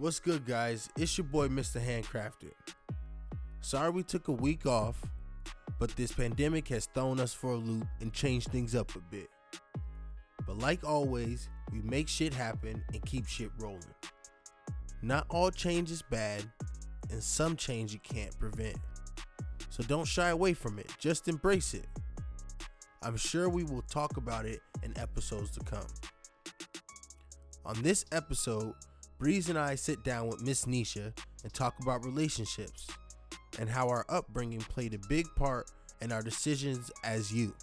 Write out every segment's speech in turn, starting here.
What's good, guys? It's your boy, Mr. Handcrafted. Sorry we took a week off, but this pandemic has thrown us for a loop and changed things up a bit. But like always, we make shit happen and keep shit rolling. Not all change is bad, and some change you can't prevent. So don't shy away from it, just embrace it. I'm sure we will talk about it in episodes to come. On this episode, Breeze and I sit down with Miss Nesha and talk about relationships and how our upbringing played a big part in our decisions as you.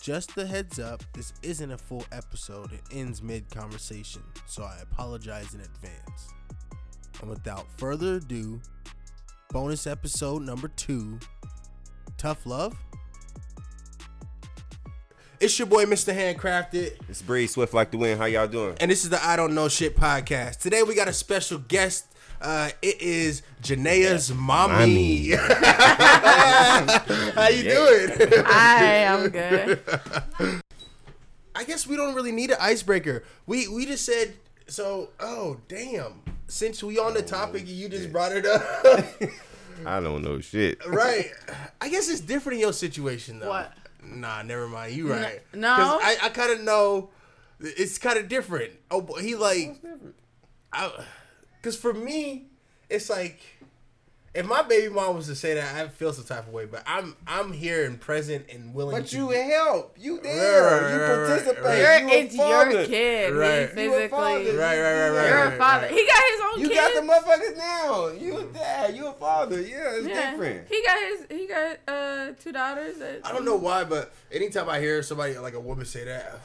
Just a heads up, this isn't a full episode, it ends mid conversation, so I apologize in advance. And without further ado, bonus episode number two Tough Love. It's your boy, Mr. Handcrafted. It's Breeze Swift like the wind. How y'all doing? and this is the I Don't Know Shit podcast. Today we got a special guest. Uh, it is Janaea's mommy. How you doing? Hi, I am good. I guess we don't really need an icebreaker. We we just said so. Oh damn! Since we on the topic, you just brought it up, I don't know shit. right? I guess it's different in your situation though. What? Nah, never mind. You right. no. 'Cause I, I kind of know. It's kind of different. Oh, he like. I, Cause for me, it's like if my baby mom was to say that, I feel some type of way. But I'm I'm here and present and willing. But to, you help. You there. right, you participate. right. You're, You a it's your father. kid. Right. He You a physically. father. Right, right, right, right. You're a father. right. He got his own You kid. got the motherfuckers now. You a dad. You a father. Yeah, it's yeah. different. He got his. He got uh two daughters. That, I don't know why, but anytime I hear somebody like a woman say that,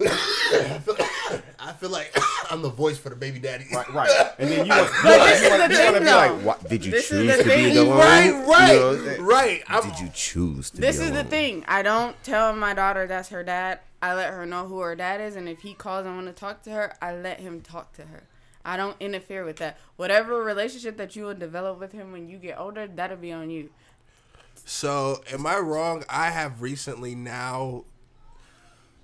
I feel like, I feel like I'm the voice for the baby daddy. Right, right. And then you want, this is the to thing, be like, though. what? Did you This choose the to be thing. the one? Right, You know right, I'm right. Did you choose to This be is a the thing. I don't tell my daughter that's her dad. I let her know who her dad is, and if he calls and want to talk to her, I let him talk to her. I don't interfere with that. Whatever relationship that you will develop with him when you get older, that'll be on you. So, am I wrong? I have recently now.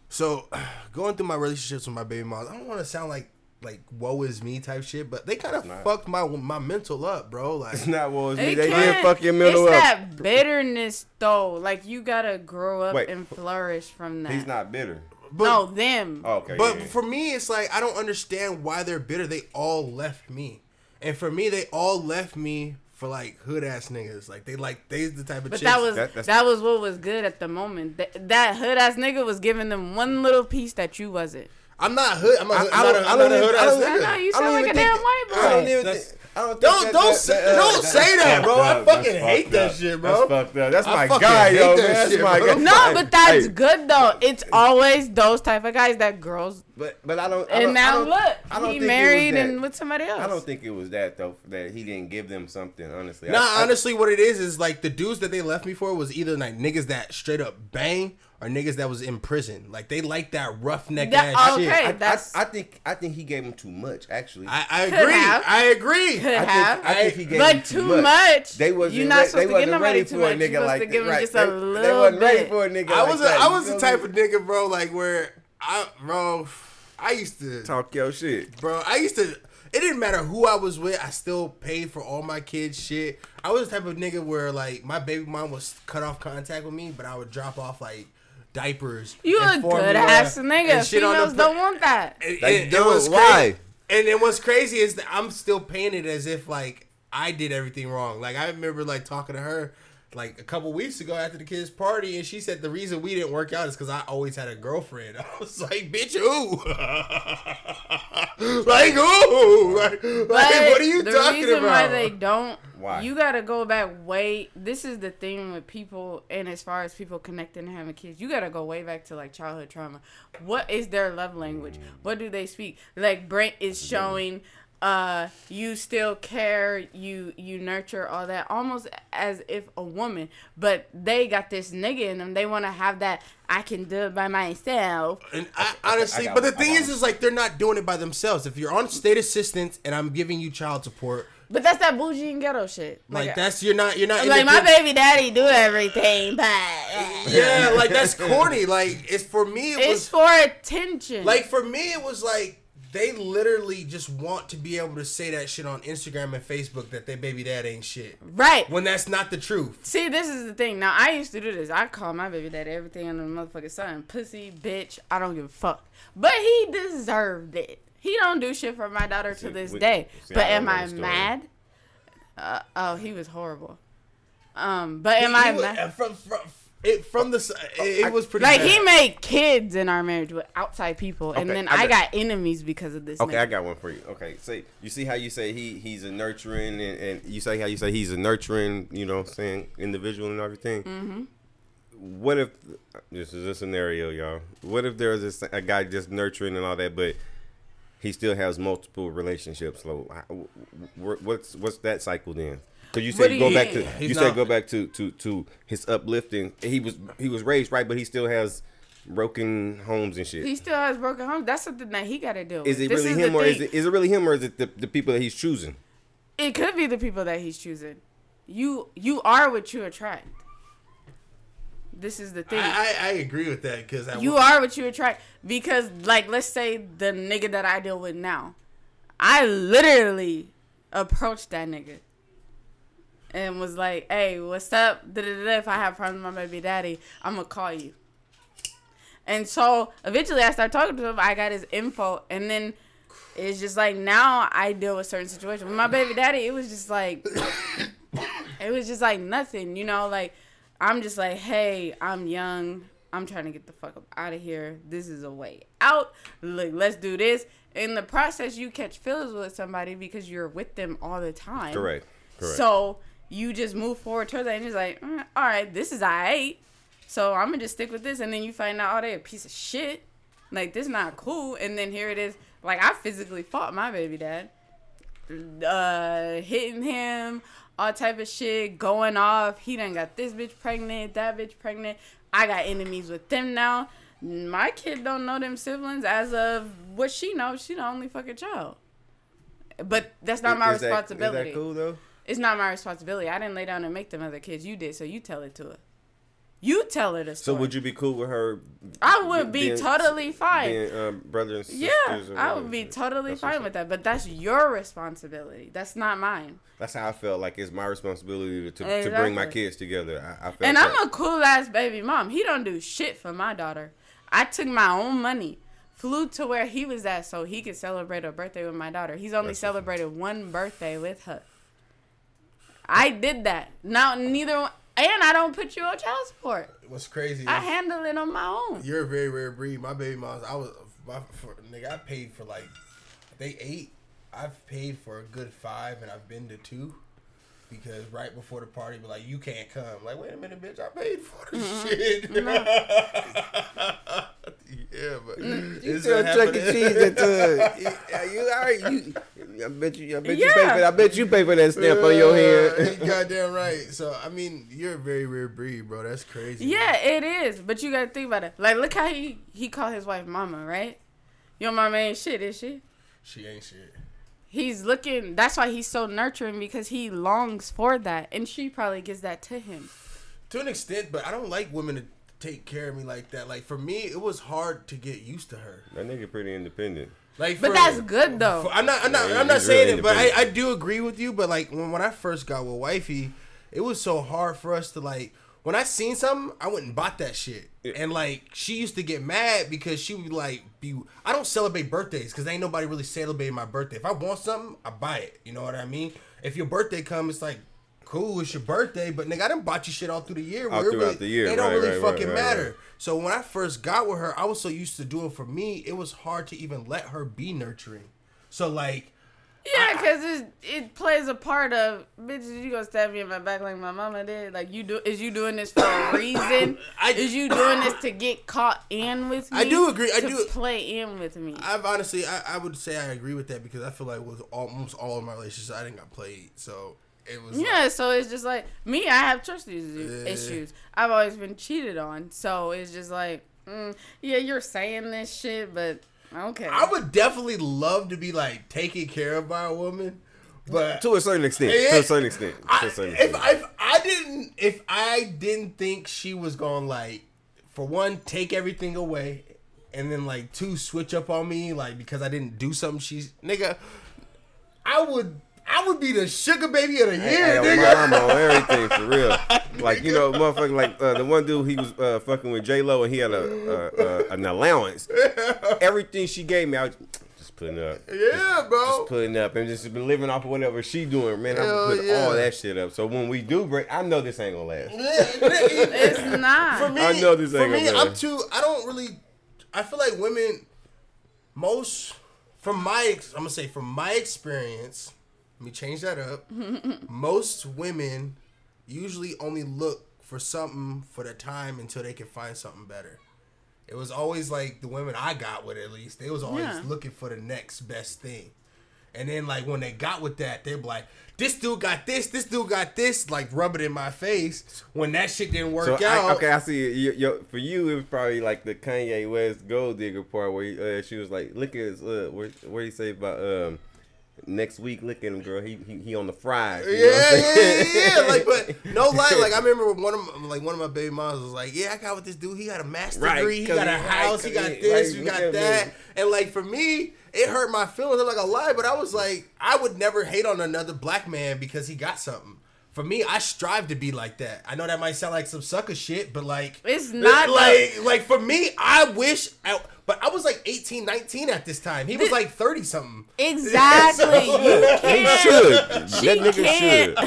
So, going through my relationships with my baby moms, I don't want to sound like like woe is me type shit, but they kind of fucked my my mental up, bro. Like, It's not what was me. They did can't- fuck your mental it's up. that bitterness though. Like you gotta grow up Wait. and flourish from that. He's not bitter. but, no, them. Oh, okay. but yeah, yeah. for me, it's like I don't understand why they're bitter. They all left me, and for me, they all left me for like hood ass niggas. Like they like they the type of But chicks. that was That- that, was what was good at the moment. Th- that hood ass nigga was giving them one little piece that you wasn't. I'm not hood. I'm, a, I- I'm I not don't- a, I I'm don't a even- hood I ass don't- I know you I sound like a damn white boy. I don't even think. I don't think Don't that- don't that- say, that- uh, don't say that, bro. I fucking fucked hate that shit, bro. That's fucked up. That's my guy, hate yo. that. That's shit, my guy. No, but that's Hey, good though. It's always those type of guys that girls. But but I don't. I And don't- I now don't- look, I don't he think married and with somebody else. I don't think it was that though. That he didn't give them something. Honestly, Nah, I, I- honestly, what it is is like the dudes that they left me for was either like niggas that straight up bang or niggas that was in prison. Like they like that roughneck That- ass okay. shit. I, that's- I, I think I think he gave him too much. Actually, I, I agree. have. I agree. Could I have. think, I think he gave him but too much. They wasn't You're not re- supposed to give nobody ready too for a much. You're nigga supposed like to give that. him Right. just they, a they little wasn't ready for a nigga I like was a, that. I you was the type of nigga, bro, like where I bro, I used to talk your shit. bro, I used to it didn't matter who I was with, I still paid for all my kids' shit. I was the type of nigga where like my baby mom was cut off contact with me, but I would drop off like diapers. You and a good ass nigga. shit the Females don't want that. And, They and it don't. Why? And then what's crazy is that I'm still paying it as if like I did everything wrong. Like I remember like talking to her like a couple weeks ago after the kids' party, and she said the reason we didn't work out is because I always had a girlfriend. I was like, bitch, who? like who? Like, like, what are you the talking reason about? why they don't, Why? you gotta go back way. This is the thing with people, and as far as people connecting and having kids, you gotta go way back to like childhood trauma. What is their love language? What do they speak? Like Brent is showing. Uh, you still care, you you nurture all that, almost as if a woman. But they got this nigga in them. They want to have that. I can do it by myself. And I, honestly, I but the thing is, is like they're not doing it by themselves. If you're on state assistance and I'm giving you child support, But that's that bougie and ghetto shit. like that's you're not you're not like my independent- baby daddy do everything, but Yeah, like that's corny. Like it's for me, it it's was for attention. like for me, it was like they literally just want to be able to say that shit on Instagram and Facebook that their baby dad ain't shit. Right. When that's not the truth. See, this is the thing. Now, I used to do this. I call my baby daddy everything under the motherfucking sun. Pussy, bitch. I don't give a fuck. But he deserved it. He don't do shit for my daughter to this we- day. see, but I am I mad? Uh, oh, he was horrible. Um, but am He- I he was- mad? from from it from the it, it was pretty Like bad. he made kids in our marriage with outside people, and Okay, then I I got- got enemies because of this. Okay, nigga. I got one for you. Okay, say you see how you say he he's a nurturing and, and you say how you say he's a nurturing, you know, what I'm saying individual and everything. Mm-hmm. What if this is a scenario, y'all? What if there's this, a guy just nurturing and all that, but he still has multiple relationships? So, how- wh- wh- what's what's that cycle then? Because you said do go you back to you He's said go back to to to his uplifting. He was he was raised right, but he still has broken homes and shit. He still has broken homes. That's something that he got to do. Is it This really the him or is it is it really him or is it the, the people that he's choosing? It could be the people that he's choosing. You you are what you attract. This is the thing. I, I I agree with that because you are what you attract because like let's say the nigga that I deal with now. I literally approached that nigga and was like, "Hey, what's up? Da-da-da-da. If I have problems with my baby daddy, I'm gonna call you." And so eventually, I started talking to him. I got his info, and then it's just like now I deal with certain situations. With my baby daddy, it was just like it was just like nothing, you know. Like I'm just like, hey, I'm young. I'm trying to get the fuck up out of here. This is a way out. Look, let's do this. In the process, you catch feelings with somebody because you're with them all the time. Correct. Correct. So you just move forward towards that, and it's like, mm, all right, this is alright. So I'm gonna just stick with this, and then you find out, oh, they a piece of shit. Like this not cool, and then here it is. Like I physically fought my baby dad, uh, hitting him, all type of shit, going off. He done got this bitch pregnant, that bitch pregnant. I got enemies with them now. My kid don't know them siblings as of what she knows. She the only fucking child. But that's not my Is responsibility. Is that cool though? It's not my responsibility. I didn't lay down and make them other kids. You did, so you tell it to her. You tell her the story. So would you be cool with her? I would be being- totally fine. Being um, brother and sisters. yeah, I would be totally That's fine with that. But that's your responsibility. That's not mine. That's how I felt. Like it's my responsibility to, to, to bring my kids together. I, I felt. And that. I'm a cool ass baby mom. He don't do shit for my daughter. I took my own money, flew to where he was at so he could celebrate a birthday with my daughter. He's only That's celebrated one birthday with her. I did that. Now neither one, and I don't put you on child support. What's crazy? I handle it on my own. You're a very rare breed. My baby moms, I was, my, for, nigga, I paid for like, they eight. I've paid for a good five, and I've been to two. Because right before the party, be like, you can't come. Like, wait a minute, bitch, I paid for the shit. yeah, but You it's still a Chuck E. Cheese into yeah, you all right? You, I bet you. I bet you pay Yeah. for. I bet you pay for that stamp on your Uh, hand. Goddamn right. So I mean, you're a very rare breed, bro. That's crazy. Yeah, it is. But you gotta think about it. Like, look how he he called his wife mama, right? Your mama ain't shit, is she? She ain't shit. He's looking. That's why he's so nurturing because he longs for that, and she probably gives that to him. To an extent, but I don't like women to take care of me like that. Like for me, it was hard to get used to her. That nigga pretty independent. Like, But for- that's good though. for- I'm not. I'm not. Yeah, I'm not saying it, but I. I do agree with you. But like when, when I first got with wifey, it was so hard for us to like. When I seen something, I went and bought that shit. And like she used to get mad because she would like be. I don't celebrate birthdays because ain't nobody really celebrating my birthday. If I want something, I buy it. You know what I mean? If your birthday comes, it's like. Cool, it's your birthday, but nigga, I done bought you shit all through the year. All throughout really- the year, They don't right, really right, fucking right, matter. So when I first got with her, I was so used to doing for me, it was hard to even let her be nurturing. So like, yeah, because it it plays a part of bitch. You gonna stab me in my back like my mama did? Like you do? Is you doing this for a reason? I- is you doing this to get caught in with me? I do agree, I to do- play in with me. I've honestly, I, I would say I agree with that because I feel like with almost all of my relationships, I didn't got played. So it was like- Yeah, so it's just like me. I have trust issues. Yeah. issues. I've always been cheated on, so it's just like, mm, yeah, you're saying this shit, but okay. I would definitely love to be like taken care of by a woman, but To a certain extent. Yeah. To a certain extent. To I, a certain if, extent. if I didn't if I didn't think she was going to like for one take everything away and then like two switch up on me like because I didn't do something she's nigga I would I would be the sugar baby of the Hey, year, hey, nigga. mom on everything for real. Like you know, motherfucker, like uh, the one dude he was uh, fucking with J Lo and he had a, a, a an allowance. Everything she gave me, I was just putting up, Yeah, bro. just putting up, and just been living off of whatever she doing. Man, I'm Hell putting yeah. all that shit up. So when we do break, I know this ain't gonna last. It's not. for me, I know this for ain't me, gonna I'm too. I don't really. I feel like women, most from my, I'm gonna say from my experience. Let me change that up. most women usually only look for something for the time until they can find something better. It was always like the women I got with at least they was always Yeah. looking for the next best thing. And then like when they got with that, they be like, "This dude got this, this dude got this," like rub it in my face. When that shit didn't work So out, I, okay, I see. it. You, you, for you, it was probably like the Kanye West Gold Digger part where he, uh, she was like, "Look at his, uh, where, where he say about um, next week. Look at him, girl. He he, he on the fries." you know Yeah, what I'm yeah, yeah, yeah. Like, but no lie. Like, I remember one of my, like one of my baby moms was like, "Yeah, I got with this dude. He got a master Right, degree. he got a house. He got this. right, You got at that." me. And like for me, it hurt my feelings. I'm not gonna lie, but I was like, I would never hate on another black man because he got something. For me, I strive to be like that. I know that might sound like some sucker shit, but like It's not like like for me. I wish, I, but I was like 18, 19 at this time. He was like 30 something. Exactly. You can't. should. She that nigga can't.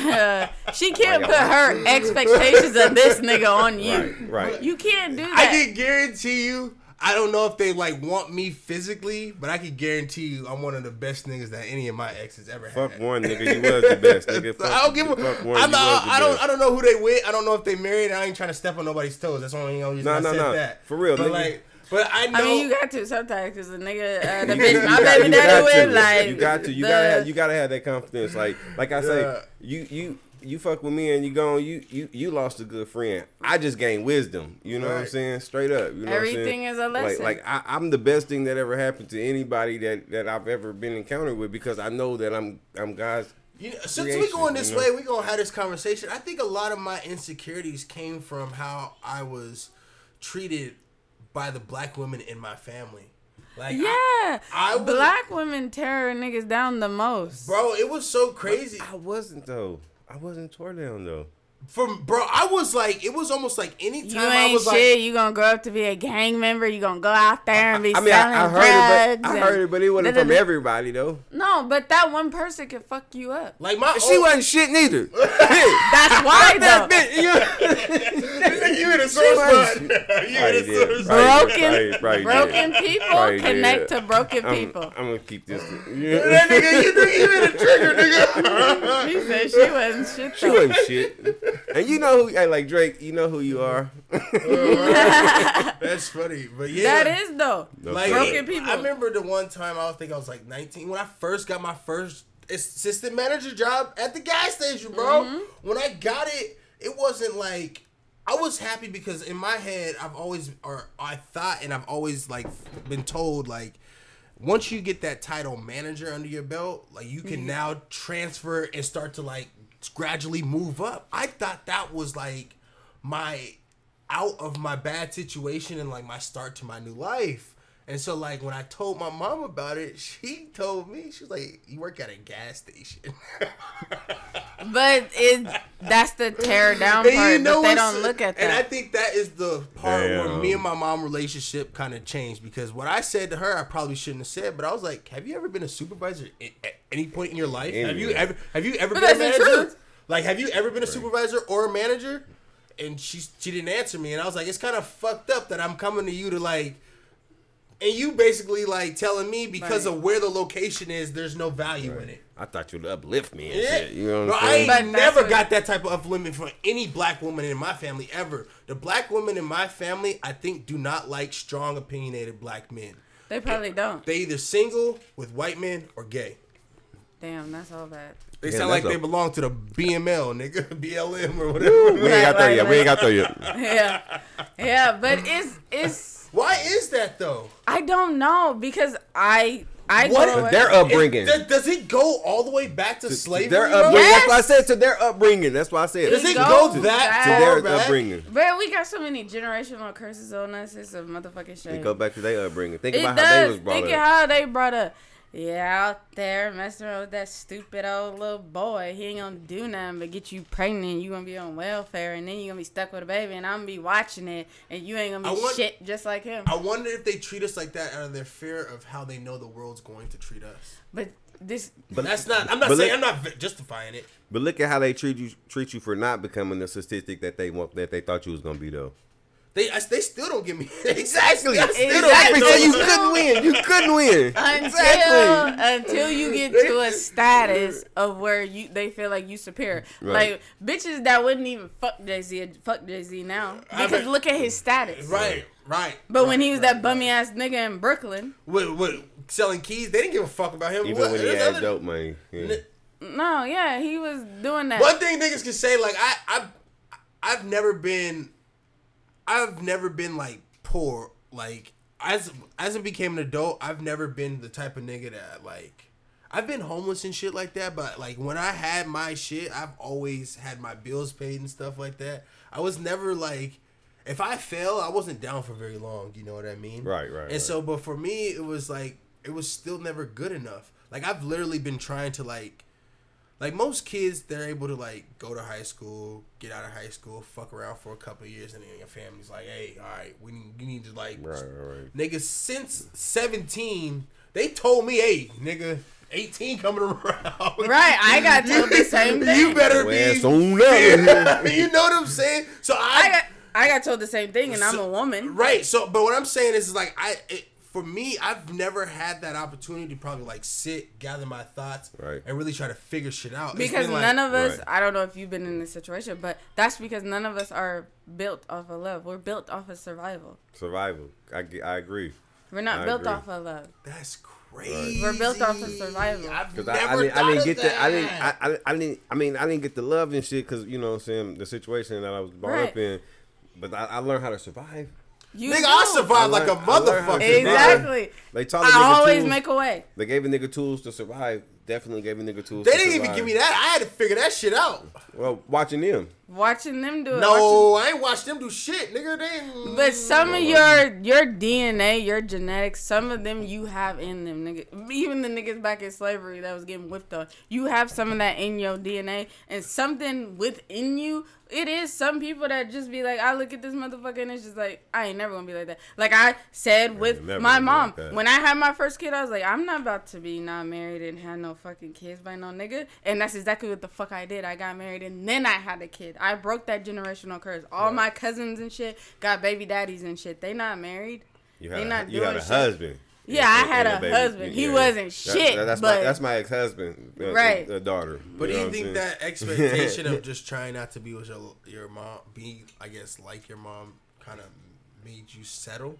should. she can't oh, put her expectations of this nigga on you. Right, right. You can't do that. I can guarantee you. I don't know if they like want me physically, but I can guarantee you I'm one of the best niggas that any of my exes ever Fuck had. Fuck one, nigga. You was the best, nigga. So Fuck, I don't give a. fuck one, I'm not, was the I don't. best. I don't know who they with. I don't know if they married. I ain't trying to step on nobody's toes. That's the only reason No, I no, said no. that. For real, but nigga. like, but I know. I mean, you got to sometimes because the nigga, uh, the bitch, my got- baby you daddy with, like, you got to, you the- gotta, have, you gotta have that confidence. Like, like I say, Yeah. you, you, you fuck with me and you gone, you, you, you lost a good friend. I just gained wisdom. You know what I'm saying? Straight up. You know what I'm saying? Everything is a lesson. Like, like I, I'm the best thing that ever happened to anybody that that I've ever been encountered with because I know that I'm, I'm God's. You know, since we going this you know? way, we gonna have this conversation. I think a lot of my insecurities came from how I was treated by the black women in my family. Like, yeah, I, I was, black women tear niggas down the most. bro, it was so crazy. I wasn't though. I wasn't tore down though. From bro, I was like, it was almost like anytime You I was shit. like, you gonna grow up to be a gang member. You gonna go out there and be I mean, selling I, I heard drugs. it, but I heard it, but it wasn't from da-da-da. everybody though. No, but that one person could fuck you up. like my She old- wasn't shit neither. That's why though. you in a sore spot. you in a sore spot. Broken, Probably- probably broken people Probably connect did. to broken I'm, people. I'm gonna keep this. That nigga, you, think you in a trigger, nigga. she said she wasn't shit She though. wasn't shit. And you know who, hey, like Drake, you know who you are. That's funny, but yeah, That is though. like broken people. I remember the one time I was think I was like 19 when I first got my first assistant manager job at the gas station, bro. Mm-hmm. When I got it, it wasn't like I was happy because in my head I've always or I thought and I've always like been told like once you get that title manager under your belt, like you Mm-hmm. can now transfer and start to like gradually move up. I thought that was like my out of my bad situation and like my start to my new life. And so like when I told my mom about it, she told me she was like, "You work at a gas station." But it that's the tear down And part. but they don't look at that. And I think that is the part where me and my mom relationship kind of changed because what I said to her, I probably shouldn't have said, but I was like, "Have you ever been a supervisor at, at any point in your life? Have you ever have you ever But been a manager? truth. Like, have you ever been a supervisor or a manager?" And she she didn't answer me, and I was like, "It's kind of fucked up that I'm coming to you to like." And you basically like telling me because Right. of where the location is, there's no value in it. I thought you'd uplift me and Yeah. shit. You know what I I'm saying? ain't never got that type of upliftment from any black woman in my family ever. The black women in my family, I think, do not like strong, opinionated black men. They probably don't. They either single with white men or gay. Damn, that's all bad. They Yeah, sound like that's they belong to the BML, nigga, BLM or whatever. we ain't got there Right, yet. We ain't got there yet. Yeah, yeah, but it's it's. Why is that though? I don't know because I I What? Their upbringing. Does, does it go all the way back to, To- to slavery? Their bro? upbringing. That's Yes. why I said to their upbringing. That's why I said. Does It it go that to To their back? upbringing. But we got so many generational curses on us. It's a motherfucking shame. They go back to their upbringing. Think It about does. how they was brought Think up. of how they brought up. Yeah, out there messing around with that stupid old little boy. He ain't gonna do nothing but get you pregnant. You gonna be on welfare, and then you gonna be stuck with a baby, and I'm gonna be watching it, and you ain't gonna be want- shit just like him. I wonder if they treat us like that out of their fear of how they know the world's going to treat us. But this, But that's not. I'm not saying. let- I'm not justifying it. But look at how they treat you treat you for not becoming the statistic that they want that they thought you was gonna be though. They I, they still don't give me exactly. Exactly. Still Exactly. don't you couldn't win. You couldn't win. until until you get to a status of where you they feel like you superior. Right. Like bitches that wouldn't even fuck Jay Z fuck Jay Z now I because mean- look at his status. Right. Right. But when he was right, that bummy ass nigga in Brooklyn, with, with selling keys, they didn't give a fuck about him. Even What- when he there's had other- dope money. Yeah. no, yeah, he was doing that. One thing niggas can say, like I, I, I've never been, I've never been like poor. Like as as I became an adult, I've never been the type of nigga that like. I've been homeless and shit like that, but like when I had my shit, I've always had my bills paid and stuff like that. I was never like, if I fail, I wasn't down for very long. You know what I mean? Right, right, And right. so, but for me, it was like it was still never good enough. Like I've literally been trying to like like most kids, they're able to like go to high school, get out of high school, fuck around for a couple of years, and then your family's like, "Hey, all right, we need, you need to like, Right, right, right. nigga." Since seventeen, they told me, "Hey, nigga, eighteen coming around, Right, I got told the same thing. You better Your be, ass up. you know what I'm saying? So I, I got I got told the same thing, and I'm a woman. Right. So, but what I'm saying is, is like I, it, for me, I've never had that opportunity to probably like sit, gather my thoughts, Right. and really try to figure shit out. Because like- none of us, Right. I don't know if you've been in this situation, but that's because none of us are built off of love. We're built off of survival. Survival. I, I agree. We're not I built agree. off of love. That's crazy. We're built off of survival. I've Cause never I, I, didn't, I didn't of get the I didn't. I, I, I didn't I mean I didn't get the love and shit because you know what I'm saying the situation that I was brought Right. up in, but I, I learned how to survive. You Nigga, I survived I like a learned- I learned how to motherfucker. Exactly. They taught a I nigga always tools. make a way. They gave a nigga tools to survive. Definitely gave a nigga tools. They to didn't even give me that. I had to figure that shit out. Well, watching them. Watching them do it. watching- No, I ain't watched them do shit, nigga. They ain't- But some of your your DNA, your genetics, some of them you have in them, nigga. Even the niggas back in slavery that was getting whipped on, you have some of that in your DNA, and something within you. It is some people that just be like, I look at this motherfucker and it's just like, I ain't never gonna be like that. Like I said with my mom, like when I had my first kid, I was like, I'm not about to be not married and have no fucking kids by no nigga. And that's exactly what the fuck I did. I got married and then I had a kid. I broke that generational curse. All my cousins and shit got baby daddies and shit. They not married. You They had, not a, you had a shit. husband. Yeah, I had and a husband. He wasn't shit, that's but- my that's my ex husband. Right. The, daughter. But do you think that expectation of just trying not to be with your your mom, be I guess like your mom, kind of made you settle?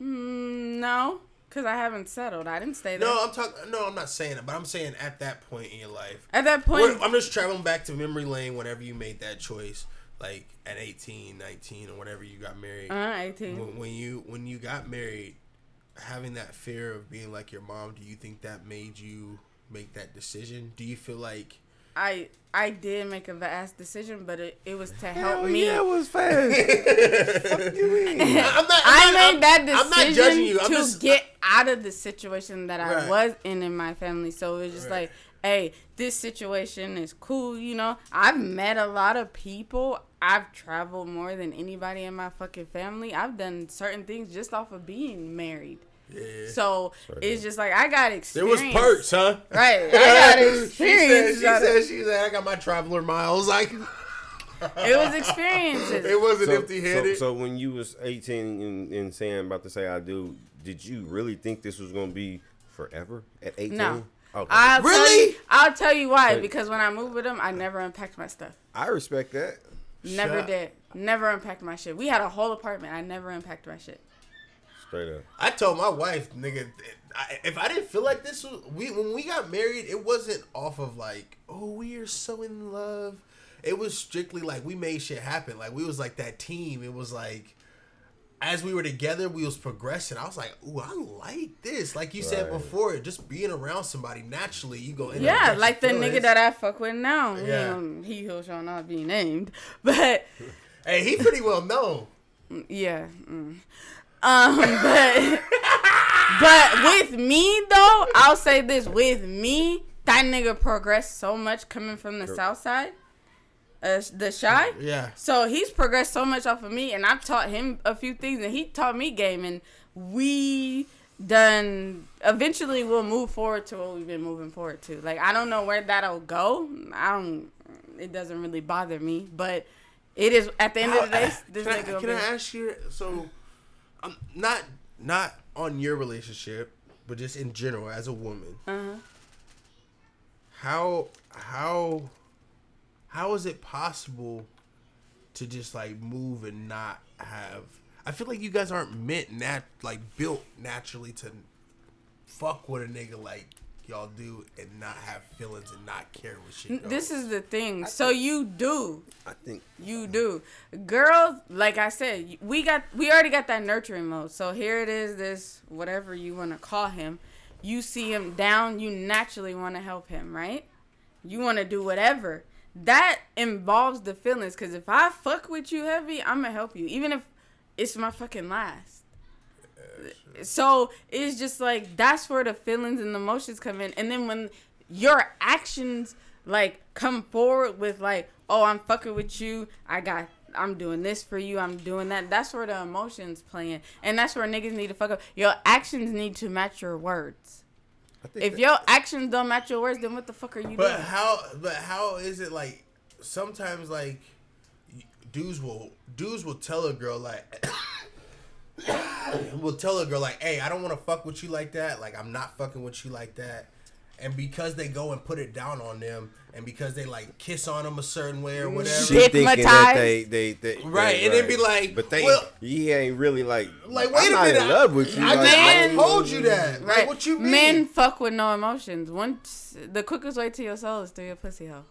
Mm, no, because I haven't settled. I didn't stay there. No, I'm talking. No, I'm not saying it, but I'm saying at that point in your life. At that point, We're- I'm just traveling back to memory lane whenever you made that choice, like at 18, 19, or whenever you got married. uh, 18. when, when you when you got married, having that fear of being like your mom, do you think that made you make that decision? Do you feel like I I did make a vast decision, but it, it was to Hell help me. yeah, it was fast. Fuck you mean? I'm not, I'm I not- made I'm- that decision I'm not judging you. I'm to just get out of the situation that I was in in my family. So it was just Right. like, hey, this situation is cool. You know, I've met a lot of people. I've traveled more than anybody in my fucking family. I've done certain things just off of being married. Yeah. So it's just like I got There experience. was perks, huh? Right. I got she said, experience. she said, she said, I got my traveler miles. Like, It was experiences. it wasn't so, empty so, handed. so when you was 18 and, and saying about to say I do, did you really think this was gonna be forever at 18? No. Okay. I'll Tell Really? you, I'll tell you why. So- because when I moved with him, I never unpacked my stuff. I respect that. Never Shut- did. Never unpacked my shit. We had a whole apartment. I never unpacked my shit. Straight up. I told my wife, nigga, if I didn't feel like this, was, we when we got married, it wasn't off of like, oh, we are so in love. It was strictly like we made shit happen. Like we was like that team. It was like, as we were together, we was progressing. I was like, "Ooh, I like this." Like you said before, just being around somebody naturally, you go. end up Yeah, like the feelings. nigga that I fuck with now. Yeah. Yeah. He who shall not be named. But Hey, he pretty well known. yeah. mm. Um but but with me though, I'll say this, with me, that nigga progressed so much coming from the south side. Uh, the shy. Yeah. So he's progressed so much off of me, and I've taught him a few things, and he taught me game, and we done. Eventually, we'll move forward to what we've been moving forward to. Like I don't know where that'll go. I don't. It doesn't really bother me, but it is at the end of the day. This can I, can I ask you? So, um, not not on your relationship, but just in general as a woman. Uh-huh. How how how is it possible to just like move and not have? I feel like you guys aren't meant nat like built naturally to fuck with a nigga like y'all do and not have feelings and not care what shit. This is the thing. So you do. I think You do. Girls, like I said, we got we already got that nurturing mode. So here it is, this whatever you want to call him. You see him down, you naturally want to help him, right? You want to do whatever. That involves the feelings cuz if I fuck with you heavy, I'm going to help you even if it's my fucking last. So it's just like that's where the feelings and the emotions come in. And then when your actions like come forward with like, oh, I'm fucking with you. I got, I'm doing this for you. I'm doing that. That's where the emotions playing, and that's where niggas need to fuck up. Your actions need to match your words. If your actions don't match your words, then what the fuck are you But doing? how? But how is it like? Sometimes like, dudes will dudes will tell a girl like, will tell a girl like, hey, I don't want to fuck with you like that. Like I'm not fucking with you like that. And because they go and put it down on them, and because they like kiss on them a certain way or mm. whatever, she thinking that Stigmatized. they, they, they, Right, they- and then be like, but they, well- he ain't really like, like I'm wait a not minute, in love with you. I, like, just, I Man. told you that. Like, Right? what you mean? Men fuck with no emotions. Once the quickest way to your soul is through your pussy hole.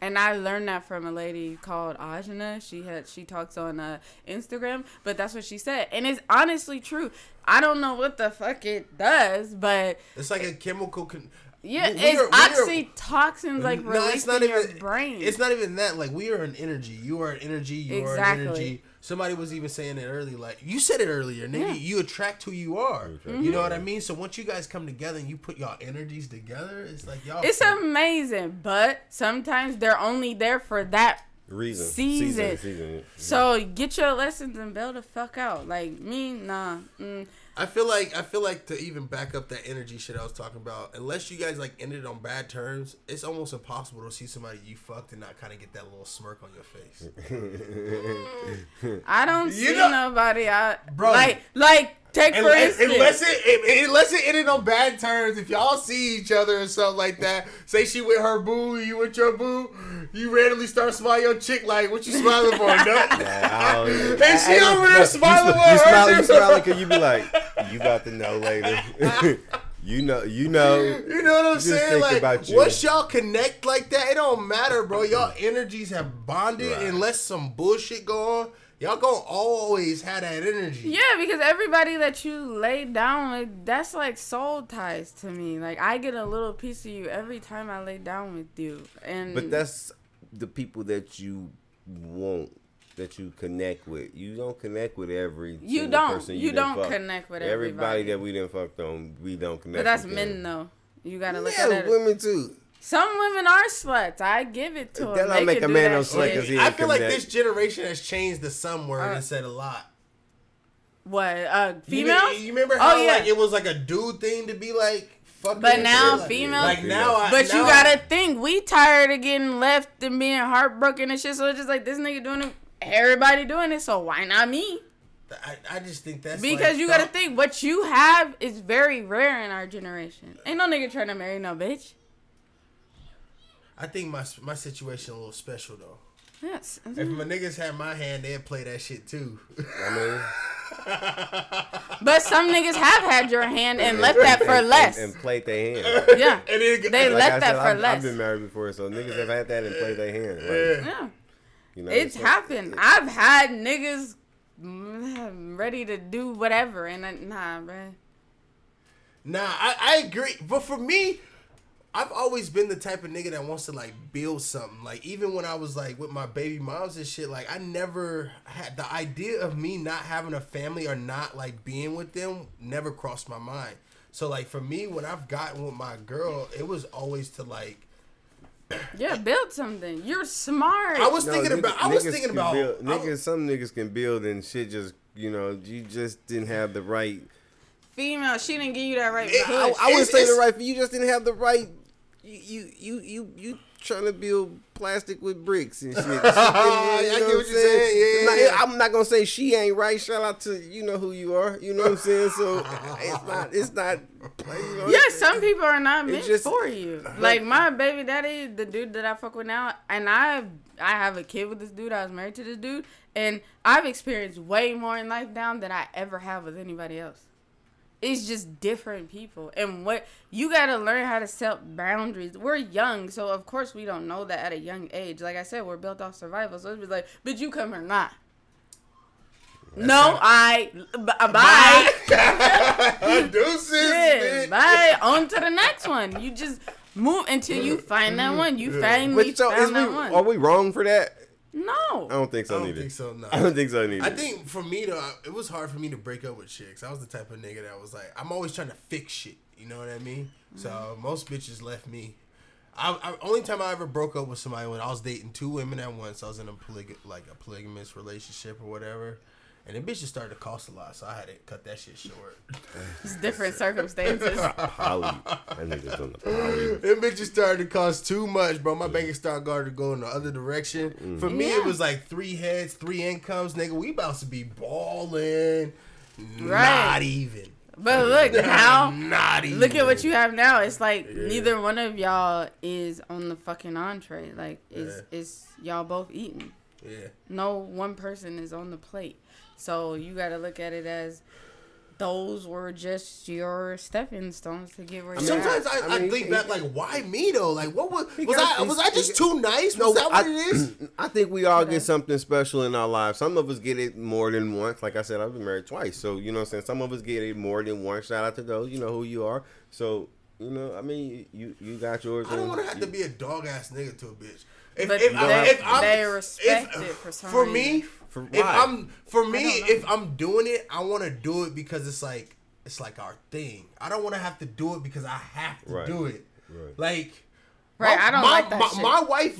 And I learned that from a lady called Ajna. She had she talks on uh, Instagram, but that's what she said, and it's honestly true. I don't know what the fuck it does, but it's like a chemical. Con- yeah, we- it's are- we are- oxytoxins like No, released in your brain. It's not even that. Like we are an energy. You are an energy. You are an energy. Somebody was even saying it earlier. Like you said it earlier, nigga. Yeah. You attract who you are. attract You know what I mean? So once you guys come together and you put y'all energies together, it's like y'all. It's amazing, but sometimes they're only there for that reason, Season. season, season. So get your lessons and bail the fuck out. Like me, nah. Mm. I feel like I feel like to even back up that energy shit I was talking about. Unless you guys like ended on bad terms, it's almost impossible to see somebody you fucked and not kind of get that little smirk on your face. I don't You see know- nobody. I Bro. like like take for Unless, instance. unless it unless it ended on bad terms, if y'all see each other or something like that, say she with her boo, you with your boo, you randomly start smiling your chick like, what you smiling for, nut? Oh, And she over there smiling you, with you her. smiling, you smiling, cause you be like, you about to know later. you know, you know. You know what I'm Just saying? Like, about you. once y'all connect like that, it don't matter, bro. Y'all energies have bonded. Right. Unless some bullshit go on, y'all gonna always have that energy. yeah, because everybody that you lay down with, that's like soul ties to me. Like I get a little piece of you every time I lay down with you, and But that's the people that you want, that you connect with. You don't connect with every You don't. person You done don't fucked. connect with everybody everybody. that we didn't fucked on. We don't connect. but that's with men them. though. You gotta look Yeah, at it. women too. Some women are sluts. I give it to them. That don't They make a man that no slut shit. 'cause he I feel like this generation has changed the some word Uh, and said a lot. What? Uh, You females? re- You, remember Oh, how yeah. like it was like a dude thing to be like fucking. But now shit? like, females- Like now, I, But you gotta think, we tired of getting left and being heartbroken and shit. So it's just like this nigga doing it, everybody doing it. So why not me? I, I just think that's Because like, you gotta thought- think, what you have is very rare in our generation. Ain't no nigga trying to marry no bitch. I think my my situation a little special though. Yes. If my niggas had my hand, they'd play that shit too. I mean, But some niggas have had your hand and left that for and- less. and, and played their hand. Yeah. And then, They Like left I that said, for I've, less. I've been married before, so niggas have had that and played their hand. Like, Yeah. Yeah. you know, It's so- happened. I've had niggas ready to do whatever. And I, nah, bruh. Nah, I, I agree. But for me, I've always been the type of nigga that wants to like build something. Like even when I was like with my baby moms and shit, like I never had the idea of me not having a family or not like being with them never crossed my mind. So like for me, when I've gotten with my girl, it was always to like Yeah, build something. You're smart. I was No, thinking nigga- about I was thinking about build, I was- niggas. Some niggas can build and shit. Just you know, you just didn't have the right. Female, she didn't give you that right It- push. I, I wouldn't say the it's- right. You just didn't have the right. You you you you, you trying to build plastic with bricks and shit. You know I get what I'm you're saying. Yeah, Not- yeah. I'm not gonna say she ain't right. Shout out to you know who you are. You know what I'm saying. So it's not. It's not. You know, yeah, it's- some people are not meant just- for you. Like my baby daddy, the dude that I fuck with now, and I I have a kid with this dude. I was married to this dude, and I've experienced way more in life down than I ever have with anybody else. It's just different people, and what you gotta learn how to set boundaries. We're young, so of course we don't know that at a young age. Like I said, we're built off survival, so it's like, but you come or not. No, I b- bye. Deuces, Yeah, bye. On to the next one. You just move until you find that one. You finally But so is found we, that one. are we wrong for that? I no. don't think so I don't neither. think so. No. I don't think so neither. I think for me though, it was hard for me to break up with chicks. I was the type of nigga that was like, I'm always trying to fix shit. You know what I mean? So mm-hmm. most bitches left me. I, I only time I ever broke up with somebody when I was dating two women at once. I was in a polyg- like a polygamous relationship or whatever. And the bitches started to cost a lot, so I had to cut that shit short. It's different circumstances. poly. That nigga's on the poly. Them bitches started to cost too much, bro. My bank account started to go in the other direction. Mm. For me, it was like three heads, three incomes, nigga. We about to be balling. Right. Not even. But look now. Not even. Look at what you have now. It's like neither one of y'all is on the fucking entree. Like it's Yeah. it's y'all both eating. Yeah. No one person is on the plate. So you got to look at it as those were just your stepping stones to get where you're Sometimes at. I, I, I think he- back like, why me though? Like, what was was I? Was I just too nice? No, Was that what I, it is? I think we all get something special in our lives. Some of us get it more than once. Like I said, I've been married twice, so you know what I'm saying. Some of us get it more than once. Shout out to those, you know who you are. So you know, I mean, you you got yours. I don't want to have you- to be a dog ass nigga to a bitch. If, But if, they- I, if I'm, they respect if- it for some for me, reason. For if? I'm for me, if I'm doing it, I want to do it because it's like it's like our thing. I don't want to have to do it because I have to Right. do it. Right. Like, Right, my- I don't my, like that my, shit. my wife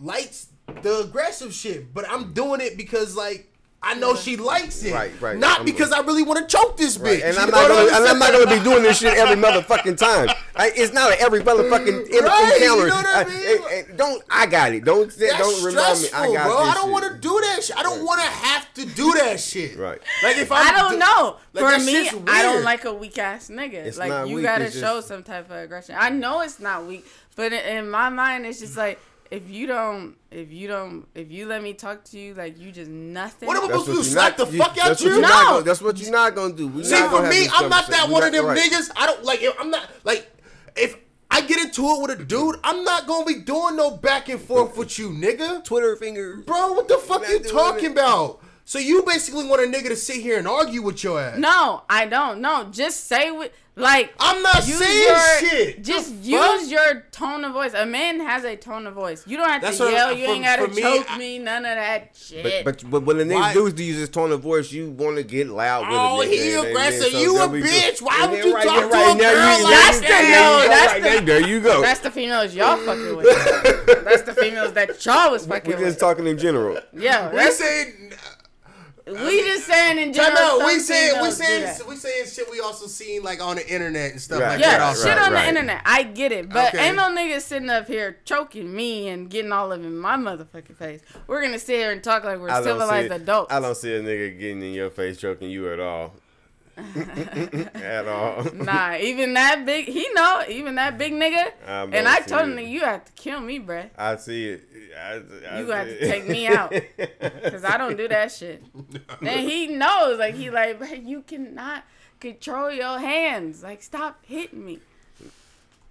likes the aggressive shit, but I'm doing it because like. I know she likes it, Right, right. Not I'm- because I really want to choke this Right. bitch. And I'm not gonna, and I'm not gonna be doing this shit every motherfucking time. Like, it's not a every motherfucking in- Right, you encounter. know what I mean? eh, don't I got it? Don't That's don't remind me. I got bro. this I don't want to do that shit. I don't want to have to do that shit. Right. Like if I'm I don't do- know. like, For me, I don't like a weak ass nigga. It's like not you weak, gotta it's just- show some type of aggression. I know it's not weak, but in, in my mind, it's just like if you don't, if you don't, if you let me talk to you, like you just nothing. What am I supposed to do? you Slap not. the you- fuck out that's you? you're not No. gonna- That's what you're not gonna do. We See, not for gonna me, I'm not that one We of them right. niggas. I don't like. If I'm not like if I get into it with a dude, I'm not gonna be doing no back and forth with you, nigga. Twitter finger. Bro, what the fuck Not you talking it. about? So you basically want a nigga to sit here and argue with your ass? No, I don't. No, just say what like. I'm not saying your- shit. Just The fuck? use your tone of voice. A man has a tone of voice. You don't have That's to what yell. I'm- you ain't gotta for me, choke I- me. None of that shit. But, but but when the niggas do is to use his tone of voice, you want to get loud with Oh, a nigga. he and- and aggressive. so You a we go. bitch. Why would you right talk there, to right a girl you- like That's the that? no, that's right, the- there, there you go. That's the females y'all fucking with. That's the females that y'all was fucking We're just with. talking in general. Yeah, We that's, saying we just saying in Time general. out. We some saying we females saying we saying shit we also seen like on the internet and stuff Right, like Yeah, that. right, Also. shit on right. the internet. I get it, but Okay. ain't no niggas sitting up here choking me and getting all of it in my motherfucking face. We're gonna sit here and talk like we're I civilized adults. I don't see a nigga getting in your face choking you at all. at all. Nah, even that big, he know, even that big nigga. I and I told him, it. nigga, you have to kill me, bruh. I see it. I, I You see got to take me out. Cause I don't do that shit. And he knows, like he like, "Bruh, you cannot control your hands. Like, stop hitting me.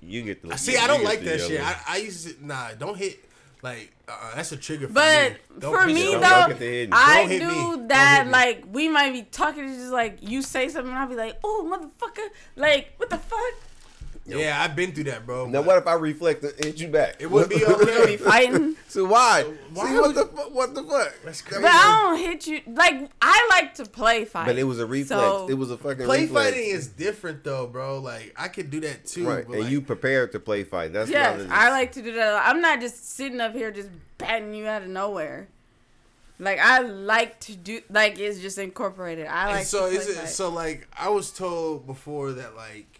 You get the. See, I don't like the that shit. I, I used to nah. Don't hit. Like uh, that's a trigger. For But me. Don't for piss me though, Don't get the hidden. I Don't me. that. Like we might be talking, it's just like you say something, and I'll be like, "Oh, motherfucker!" Like what the fuck? Yeah, I've been through that, bro. Now, what if I reflect and hit you back? It would be We okay. fighting, so why? why See would- what the fu- what the fuck? That's crazy. but I don't hit you. Like I like to play fight. But it was a reflex. So- it was a fucking Play reflex. fighting is different though, bro. Like I could do that too. right, but, and like, you prepared to play fight. That's Yes, not. I like to do that. I'm not just sitting up here just batting you out of nowhere. Like I like to do like it's just incorporated. I And like so to play is it fight. so like I was told before that like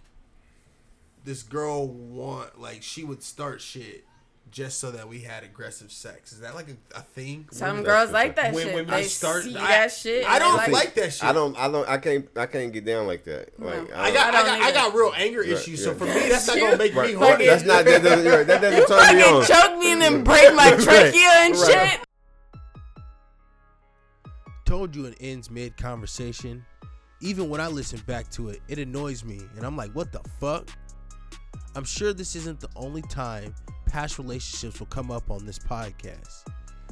this girl want like she would start shit just so that we had aggressive sex. Is that like a, a thing? Some Women- girls like that when shit. women they start- see I- that shit. I don't like, like that shit. I don't. I don't. I can't. I can't get down like that. Like No. I got, I I, got, I got real anger Right, issues. So for me, that's not gonna make me Right. horny. That's not. That doesn't. right, That doesn't turn me on. choke me and then break my trachea and Right. shit. told you it ends mid conversation. Even when I listen back to it, it annoys me, and I'm like, what the fuck? I'm sure this isn't the only time past relationships will come up on this podcast.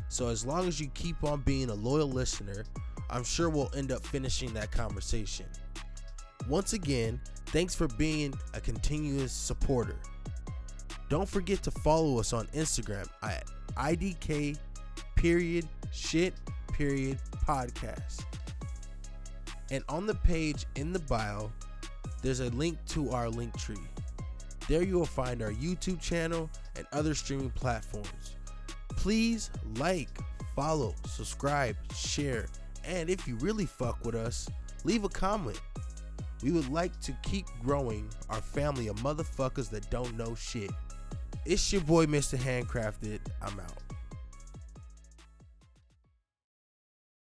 So as long as you keep on being a loyal listener, I'm sure we'll end up finishing that conversation. Once again, thanks for being a continuous supporter. Don't forget to follow us on Instagram at IDK period shit period podcast. And on the page in the bio, there's a link to our Linktree. There you will find our YouTube channel and other streaming platforms. Please like, follow, subscribe, share, and if you really fuck with us, leave a comment. We would like to keep growing our family of motherfuckers that don't know shit. It's your boy, Mr. Handcrafted. I'm out.